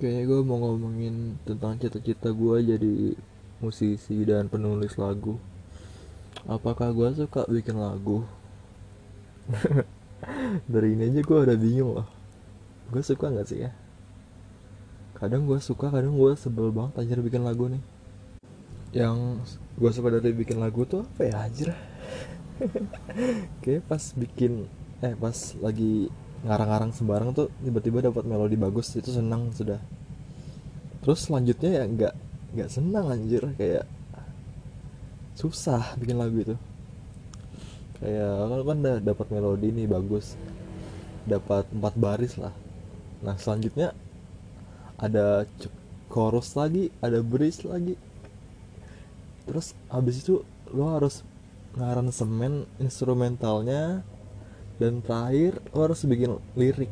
Kayaknya gue mau ngomongin tentang cita-cita gue jadi musisi dan penulis lagu. Apakah gue suka bikin lagu? Dari ini aja gue udah bingung loh. Gue suka nggak sih ya? Kadang gue suka, kadang gue sebel banget anjir bikin lagu nih. Yang gue suka dari bikin lagu tuh apa ya anjir? Kayak pas bikin, eh pas lagi ngarang-ngarang sembarang tuh tiba-tiba dapat melodi bagus itu senang sudah. Terus selanjutnya ya nggak nggak senang anjir. Kayak susah bikin lagu itu. Kayak kalau kan udah dapat melodi nih bagus. Dapat empat baris lah. Nah selanjutnya ada chorus lagi ada bridge lagi. Terus habis itu lo harus ngaransemen instrumentalnya dan terakhir lo harus bikin lirik.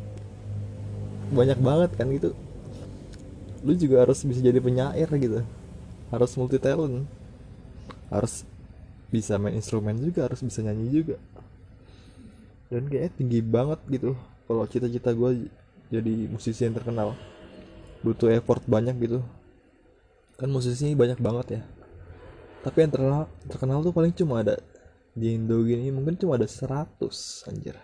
Banyak banget kan gitu. Lu juga harus bisa jadi penyair gitu. Harus multi talent harus bisa main instrumen juga harus bisa nyanyi juga. Dan kayaknya tinggi banget gitu. Kalau cita-cita gue jadi musisi yang terkenal. Butuh effort banyak gitu. Kan musisi banyak banget ya. Tapi yang terkenal terkenal tuh paling cuma ada di Indo gini mungkin cuma ada 100 anjir.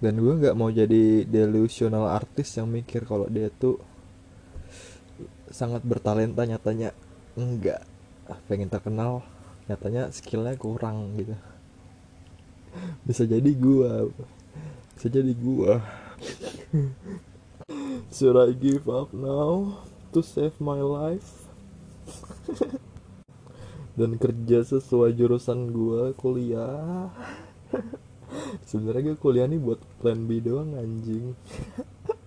Dan gue nggak mau jadi delusional artis yang mikir kalau dia tuh sangat bertalenta nyatanya enggak. Pengen terkenal nyatanya skillnya kurang gitu. Bisa jadi gue bisa jadi gue should I give up now to save my life dan kerja sesuai jurusan gue kuliah. Sebenarnya gue kuliah nih buat plan B doang anjing.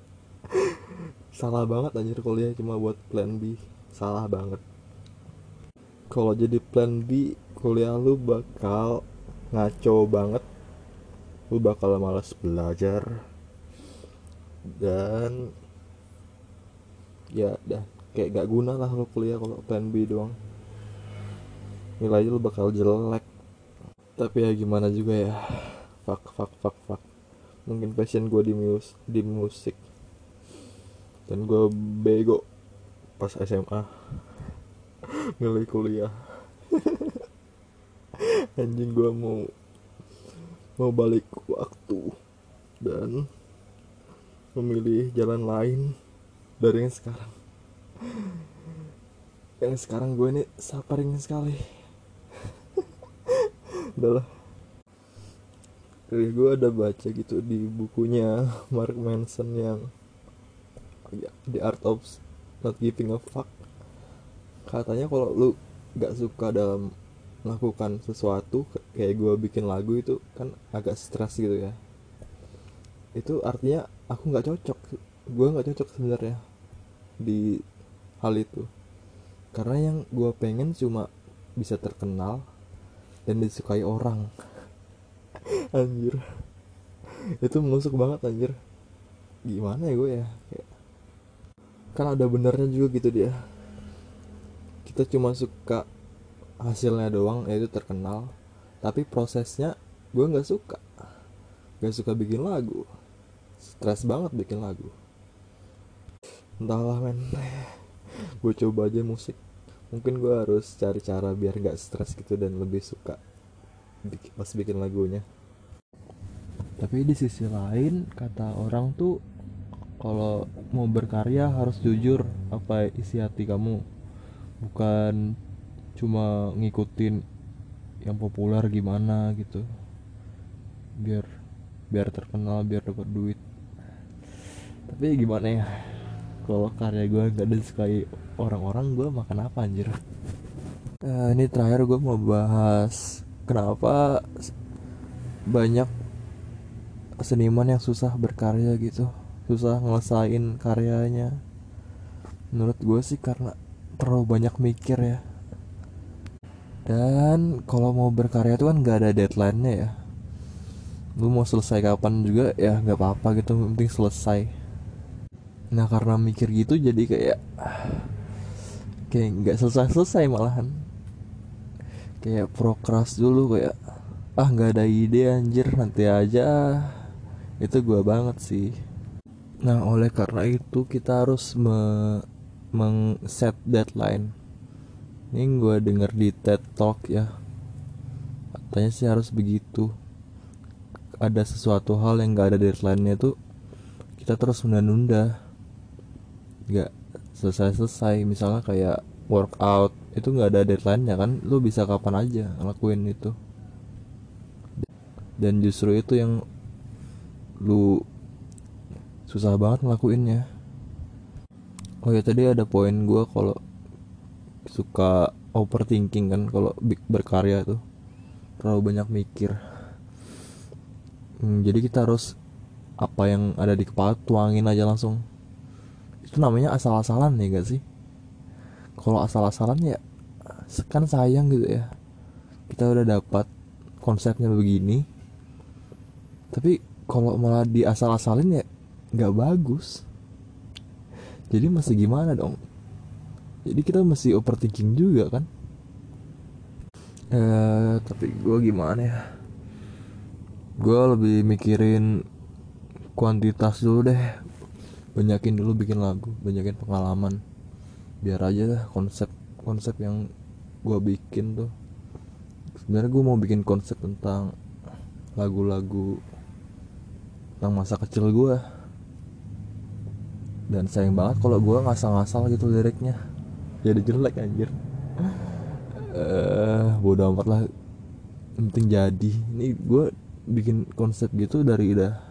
Salah banget anjir kuliah cuma buat plan B. Salah banget. Kalau jadi plan B kuliah lu bakal ngaco banget. Lu bakal malas belajar. Dan ya dah. Kayak gak guna lah lu kuliah kalau plan B doang nilai lu bakal jelek. Tapi ya gimana juga ya. Fuck fuck fuck fuck. Mungkin passion gue di mus di musik. Dan gue bego pas SMA milih kuliah. Anjing gue mau mau balik waktu dan memilih jalan lain dari yang sekarang. Yang sekarang gue ini suffering sekali adalah Jadi gue ada baca gitu di bukunya Mark Manson yang ya, The Art of Not Giving a Fuck. Katanya kalau lu gak suka dalam melakukan sesuatu kayak gue bikin lagu itu kan agak stres gitu ya. Itu artinya aku nggak cocok gue nggak cocok sebenarnya di hal itu. Karena yang gue pengen cuma bisa terkenal dan disukai orang. Anjir. Itu menusuk banget anjir. Gimana ya gue ya? Kan ada benernya juga gitu dia. Kita cuma suka hasilnya doang yaitu terkenal. Tapi prosesnya gue nggak suka. Nggak suka bikin lagu. Stres banget bikin lagu. Entahlah men. Gue coba aja musik mungkin gue harus cari cara biar gak stres gitu dan lebih suka pas bikin lagunya. Tapi di sisi lain kata orang tuh kalau mau berkarya harus jujur apa isi hati kamu. Bukan cuma ngikutin yang populer gimana gitu. Biar biar terkenal biar dapat duit. Tapi gimana ya kalau karya gue gak disukai orang-orang gue makan apa anjir? Uh, ini terakhir gue mau bahas kenapa banyak seniman yang susah berkarya gitu susah ngelesain karyanya. Menurut gue sih karena terlalu banyak mikir ya. Dan kalau mau berkarya tuh kan gak ada deadline-nya ya. Lu mau selesai kapan juga ya nggak apa-apa gitu penting selesai nah karena mikir gitu jadi kayak kayak nggak selesai selesai malahan. Kayak prokras dulu kayak ah nggak ada ide anjir nanti aja. Itu gua banget sih. Nah oleh karena itu kita harus me meng-set deadline. Ini gue denger di TED Talk ya. Katanya sih harus begitu. Ada sesuatu hal yang gak ada deadline-nya tuh kita terus menunda-nunda gak selesai-selesai. Misalnya kayak workout itu nggak ada deadline-nya kan? Lu bisa kapan aja ngelakuin itu. Dan justru itu yang lu susah banget ngelakuinnya. Oh ya tadi ada poin gue kalau suka overthinking kan kalau berkarya tuh. Terlalu banyak mikir. Hmm, jadi kita harus apa yang ada di kepala tuangin aja langsung namanya asal-asalan ya gak sih? Kalau asal-asalan ya kan sayang gitu ya. Kita udah dapat konsepnya begini. Tapi kalau malah di asal-asalin ya nggak bagus. Jadi masih gimana dong? Jadi kita masih overthinking juga kan? Eh tapi gue gimana ya? Gue lebih mikirin kuantitas dulu deh banyakin dulu bikin lagu banyakin pengalaman. Biar aja lah konsep konsep yang gue bikin tuh. Sebenarnya gue mau bikin konsep tentang lagu-lagu tentang masa kecil gue dan sayang banget kalau gue ngasal-ngasal gitu liriknya. Jadi jelek anjir. Eh uh, bodoh amat lah. Penting jadi. Ini gue bikin konsep gitu dari udah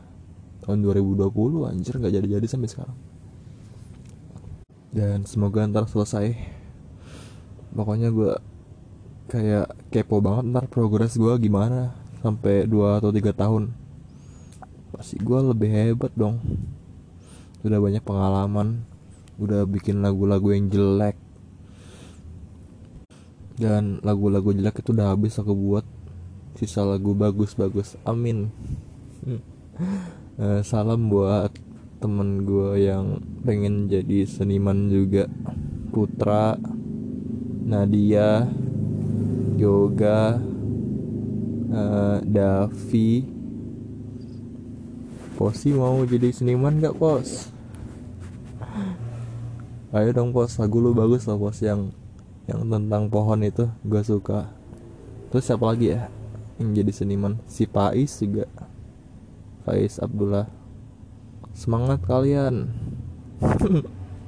tahun 2020 anjir nggak jadi-jadi sampai sekarang. Dan semoga ntar selesai. Pokoknya gue kayak kepo banget ntar progres gue gimana sampai 2 atau tiga tahun. Pasti gue lebih hebat dong. Udah banyak pengalaman udah bikin lagu-lagu yang jelek. Dan lagu-lagu jelek itu udah habis aku buat. Sisa lagu bagus-bagus amin uh, salam buat temen gue yang pengen jadi seniman juga Putra Nadia Yoga uh, Davi Posi mau jadi seniman gak pos? Ayo dong pos lagu lu bagus lah pos yang yang tentang pohon itu gue suka. Terus siapa lagi ya yang jadi seniman? Si Pais juga. Faiz Abdullah. Semangat kalian.